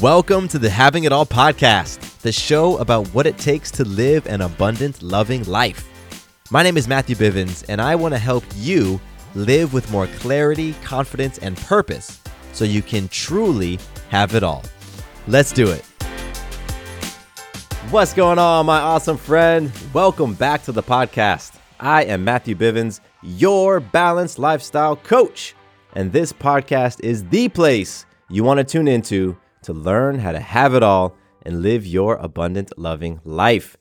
Welcome to the Having It All podcast, the show about what it takes to live an abundant, loving life. My name is Matthew Bivens, and I want to help you live with more clarity, confidence, and purpose so you can truly have it all. Let's do it. What's going on, my awesome friend? Welcome back to the podcast. I am Matthew Bivens, your balanced lifestyle coach, and this podcast is the place you want to tune into to learn how to have it all and live your abundant, loving life.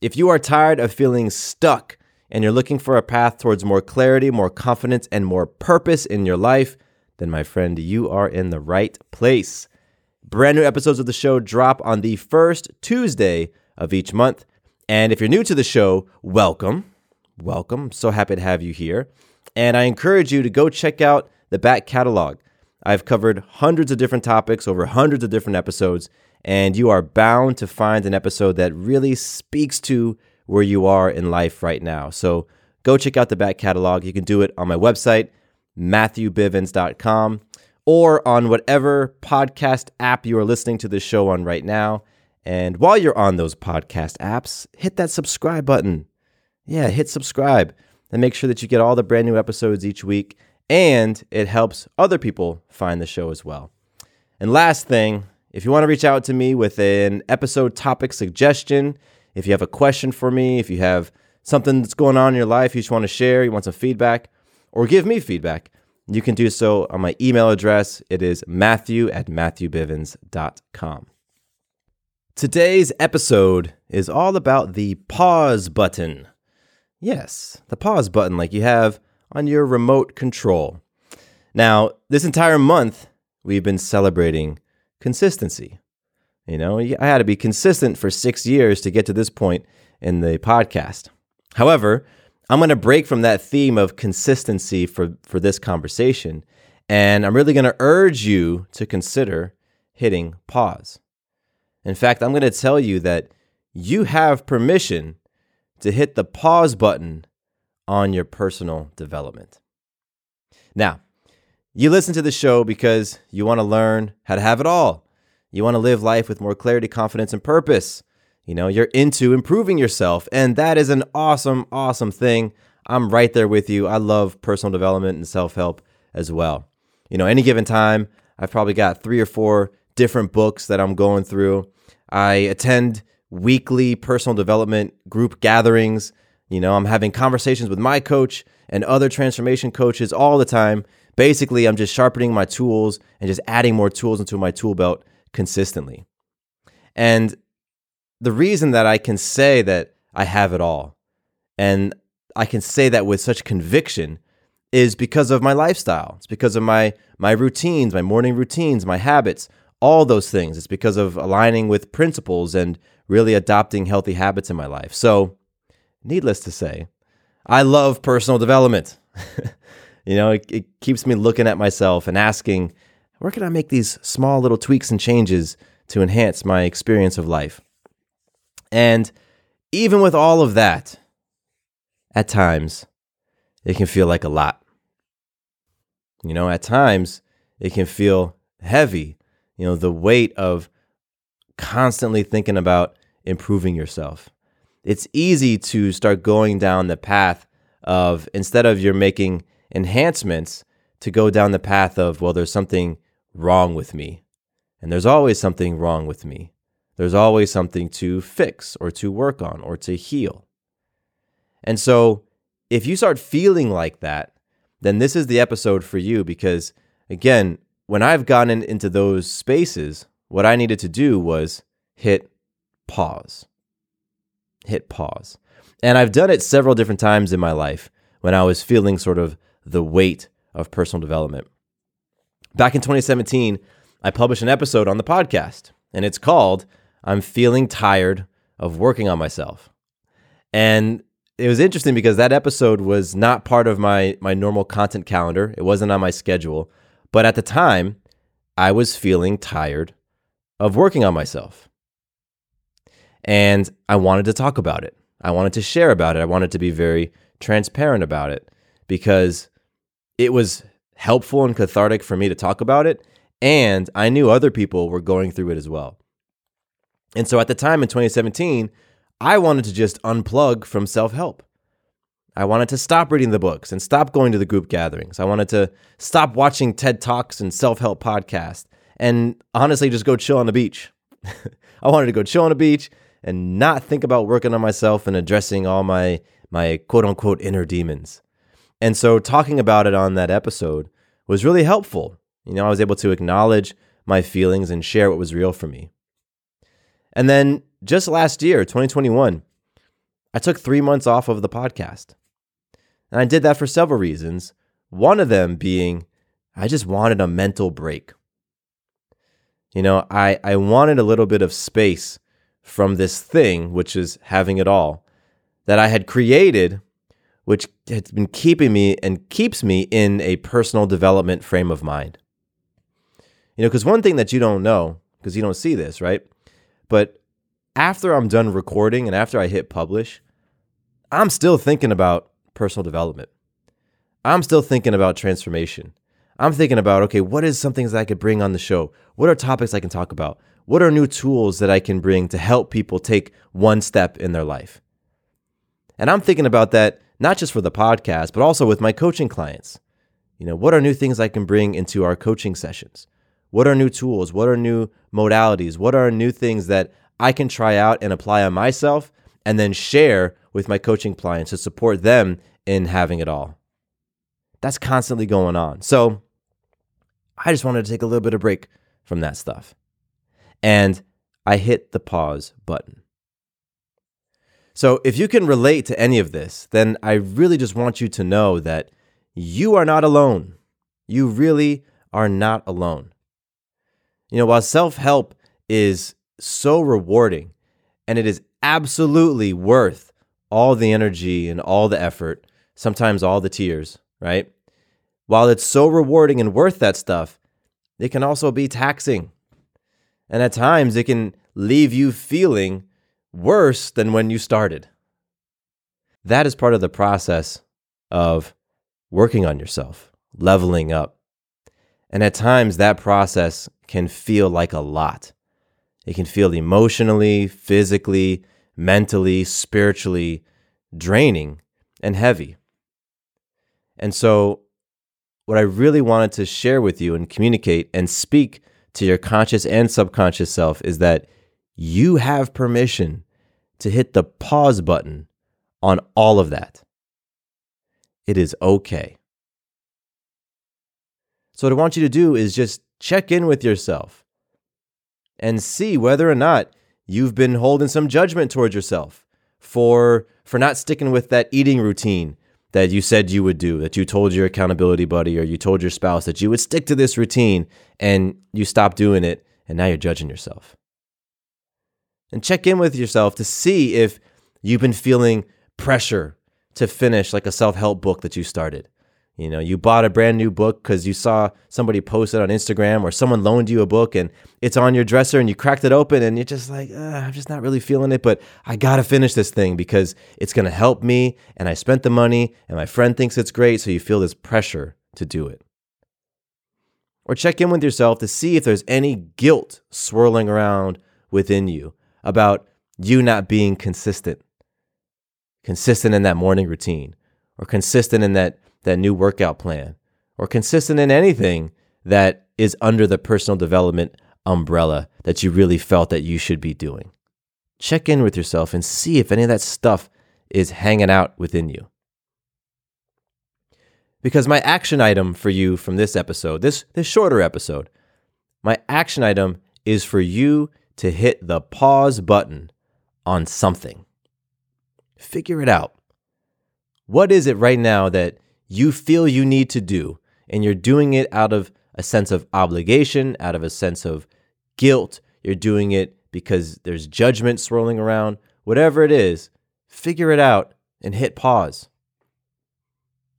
If you are tired of feeling stuck and you're looking for a path towards more clarity, more confidence, and more purpose in your life, then my friend, you are in the right place. Brand new episodes of the show drop on the first Tuesday of each month. And if you're new to the show, welcome. Welcome. So happy to have you here. And I encourage you to go check out the back catalog. I've covered hundreds of different topics over hundreds of different episodes, and you are bound to find an episode that really speaks to where you are in life right now. So go check out the back catalog. You can do it on my website, matthewbivens.com, or on whatever podcast app you are listening to this show on right now. And while you're on those podcast apps, hit that subscribe button. Yeah, hit subscribe and make sure that you get all the brand new episodes each week and it helps other people find the show as well. And last thing, if you want to reach out to me with an episode topic suggestion, if you have a question for me, if you have something that's going on in your life you just want to share, you want some feedback, or give me feedback, you can do so on my email address. It is matthew at matthewbivens.com. Today's episode is all about the pause button. Yes, the pause button, like you have on your remote control. Now, this entire month, we've been celebrating consistency. You know, I had to be consistent for six years to get to this point in the podcast. However, I'm going to break from that theme of consistency for, for this conversation, and I'm really going to urge you to consider hitting pause. In fact, I'm going to tell you that you have permission to hit the pause button on your personal development. Now, you listen to the show because you want to learn how to have it all. You want to live life with more clarity, confidence, and purpose. You know, you're into improving yourself, and that is an awesome, awesome thing. I'm right there with you. I love personal development and self help as well. You know, any given time, I've probably got three or four different books that I'm going through. I attend weekly personal development group gatherings you know, I'm having conversations with my coach and other transformation coaches all the time. Basically, I'm just sharpening my tools and just adding more tools into my tool belt consistently. And the reason that I can say that I have it all and I can say that with such conviction is because of my lifestyle. It's because of my my routines, my morning routines, my habits, all those things. It's because of aligning with principles and really adopting healthy habits in my life. So, needless to say, I love personal development. you know, it, it, keeps me looking at myself and asking, where can I make these small little tweaks and changes to enhance my experience of life? And even with all of that, at times, it can feel like a lot. You know, at times, it can feel heavy. You know, the weight of constantly thinking about improving yourself it's easy to start going down the path of instead of you're making enhancements to go down the path of well there's something wrong with me. And there's always something wrong with me. There's always something to fix or to work on or to heal. And so, if you start feeling like that, then this is the episode for you because, again, when I've gotten into those spaces, what I needed to do was hit pause. Hit pause. And I've done it several different times in my life when I was feeling sort of the weight of personal development. Back in 2017, I published an episode on the podcast, and it's called I'm Feeling Tired of Working on Myself. And it was interesting because that episode was not part of my, my normal content calendar, it wasn't on my schedule. But at the time, I was feeling tired of working on myself. And I wanted to talk about it. I wanted to share about it. I wanted to be very transparent about it because it was helpful and cathartic for me to talk about it. And I knew other people were going through it as well. And so at the time in 2017, I wanted to just unplug from self help. I wanted to stop reading the books and stop going to the group gatherings. I wanted to stop watching TED Talks and self help podcasts and honestly just go chill on the beach. I wanted to go chill on the beach and not think about working on myself and addressing all my my quote unquote inner demons. And so talking about it on that episode was really helpful. You know, I was able to acknowledge my feelings and share what was real for me. And then just last year, 2021, I took 3 months off of the podcast. And I did that for several reasons. One of them being I just wanted a mental break. You know, I, I wanted a little bit of space from this thing, which is having it all, that I had created, which has been keeping me and keeps me in a personal development frame of mind. You know, because one thing that you don't know, because you don't see this, right? But after I'm done recording and after I hit publish, I'm still thinking about personal development. I'm still thinking about transformation. I'm thinking about, okay, what is something that I could bring on the show? What are topics I can talk about? What are new tools that I can bring to help people take one step in their life? And I'm thinking about that not just for the podcast, but also with my coaching clients. You know, what are new things I can bring into our coaching sessions? What are new tools? What are new modalities? What are new things that I can try out and apply on myself and then share with my coaching clients to support them in having it all? That's constantly going on. So I just wanted to take a little bit of break from that stuff. And I hit the pause button. So if you can relate to any of this, then I really just want you to know that you are not alone. You really are not alone. You know, while self help is so rewarding and it is absolutely worth all the energy and all the effort, sometimes all the tears, right? While it's so rewarding and worth that stuff, it can also be taxing. And at times, it can leave you feeling worse than when you started. That is part of the process of working on yourself, leveling up. And at times, that process can feel like a lot. It can feel emotionally, physically, mentally, spiritually draining and heavy. And so, what I really wanted to share with you and communicate and speak to your conscious and subconscious self is that you have permission to hit the pause button on all of that. It is okay. So, what I want you to do is just check in with yourself and see whether or not you've been holding some judgment towards yourself for, for not sticking with that eating routine that you said you would do, that you told your accountability buddy or you told your spouse that you would stick to this routine and you stopped doing it and now you're judging yourself. And check in with yourself to see if you've been feeling pressure to finish like a self help book that you started. You know, you bought a brand new book because you saw somebody post it on Instagram or someone loaned you a book and it's on your dresser and you cracked it open and you're just like, I'm just not really feeling it, but I got to finish this thing because it's to help me and I spent the money and my friend thinks it's great. So you feel this pressure to do it. Or check in with yourself to see if there's any guilt swirling around within you about you not being consistent, consistent in that morning routine or consistent in that that new workout plan or consistent in anything that is under the personal development umbrella that you really felt that you should be doing. Check in with yourself and see if any of that stuff is hanging out within you. Because my action item for you from this episode, this, this shorter episode, my action item is for you to hit the pause button on something. Figure it out. What is it right now that you feel you need to do, and you're doing it out of a sense of obligation, out of a sense of guilt? You're doing it because there's judgment swirling around. Whatever it is, figure it out and hit pause.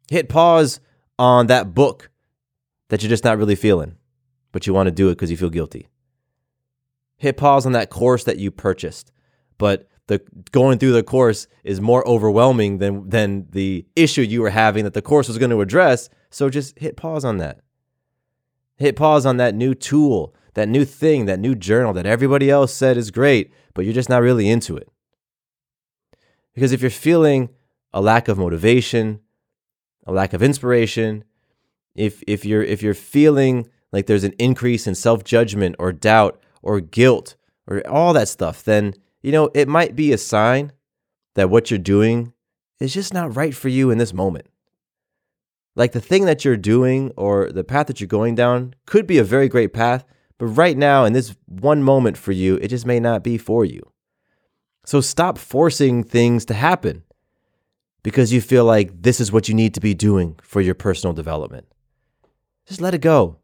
Hit pause on that book that you're just not really feeling, but you want to do it because you feel guilty. Hit pause on that course that you purchased, but the going through the course is more overwhelming than than the issue you were having that the course was going to address. So just hit pause on that. Hit pause on that new tool, that new thing, that new journal that everybody else said is great, but you're just not really into it. Because if you're feeling a lack of motivation, a lack of inspiration, if if you're if you're feeling like there's an increase in self-judgment or doubt or guilt or all that stuff, then you know, it might be a sign that what you're doing is just not right for you in this moment. Like the thing that you're doing or the path that you're going down could be a very great path, but right now in this one moment for you, it just may not be for you. So stop forcing things to happen because you feel like this is what you need to be doing for your personal development. Just let it go.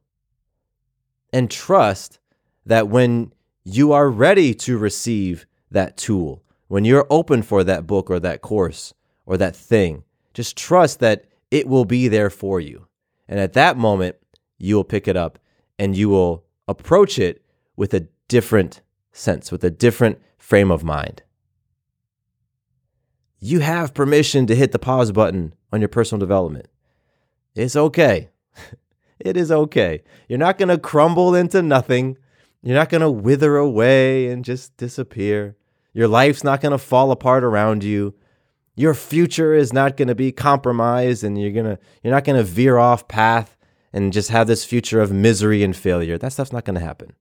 And trust that when you are ready to receive that tool, when you're open for that book or that course or that thing, just trust that it will be there for you. And at that moment, you will pick it up and you will approach it with a different sense, with a different frame of mind. You have permission to hit the pause button on your personal development. It's okay. it is okay. You're not going to crumble into nothing. You're not going to wither away and just disappear. Your life's not going to fall apart around you. Your future is not going to be compromised and you're going to you're not going to veer off path and just have this future of misery and failure. That stuff's not going to happen.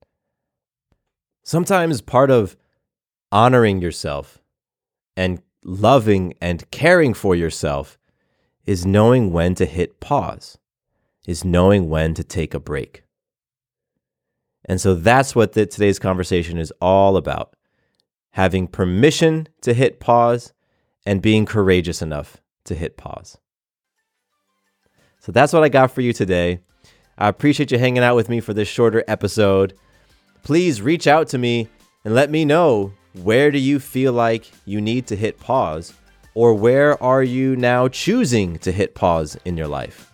Sometimes part of honoring yourself and loving and caring for yourself is knowing when to hit pause, is knowing when to take a break. And so that's what the, today's conversation is all about having permission to hit pause and being courageous enough to hit pause. So that's what I got for you today. I appreciate you hanging out with me for this shorter episode. Please reach out to me and let me know where do you feel like you need to hit pause or where are you now choosing to hit pause in your life?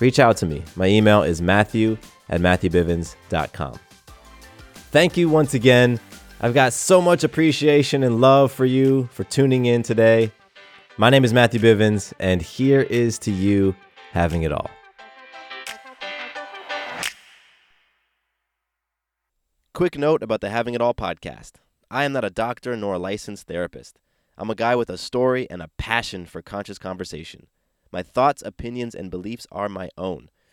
Reach out to me. My email is matthew at matthewbivens.com. Thank you once again. I've got so much appreciation and love for you for tuning in today. My name is Matthew Bivens, and here is to you having it all. Quick note about the Having It All podcast I am not a doctor nor a licensed therapist. I'm a guy with a story and a passion for conscious conversation. My thoughts, opinions, and beliefs are my own.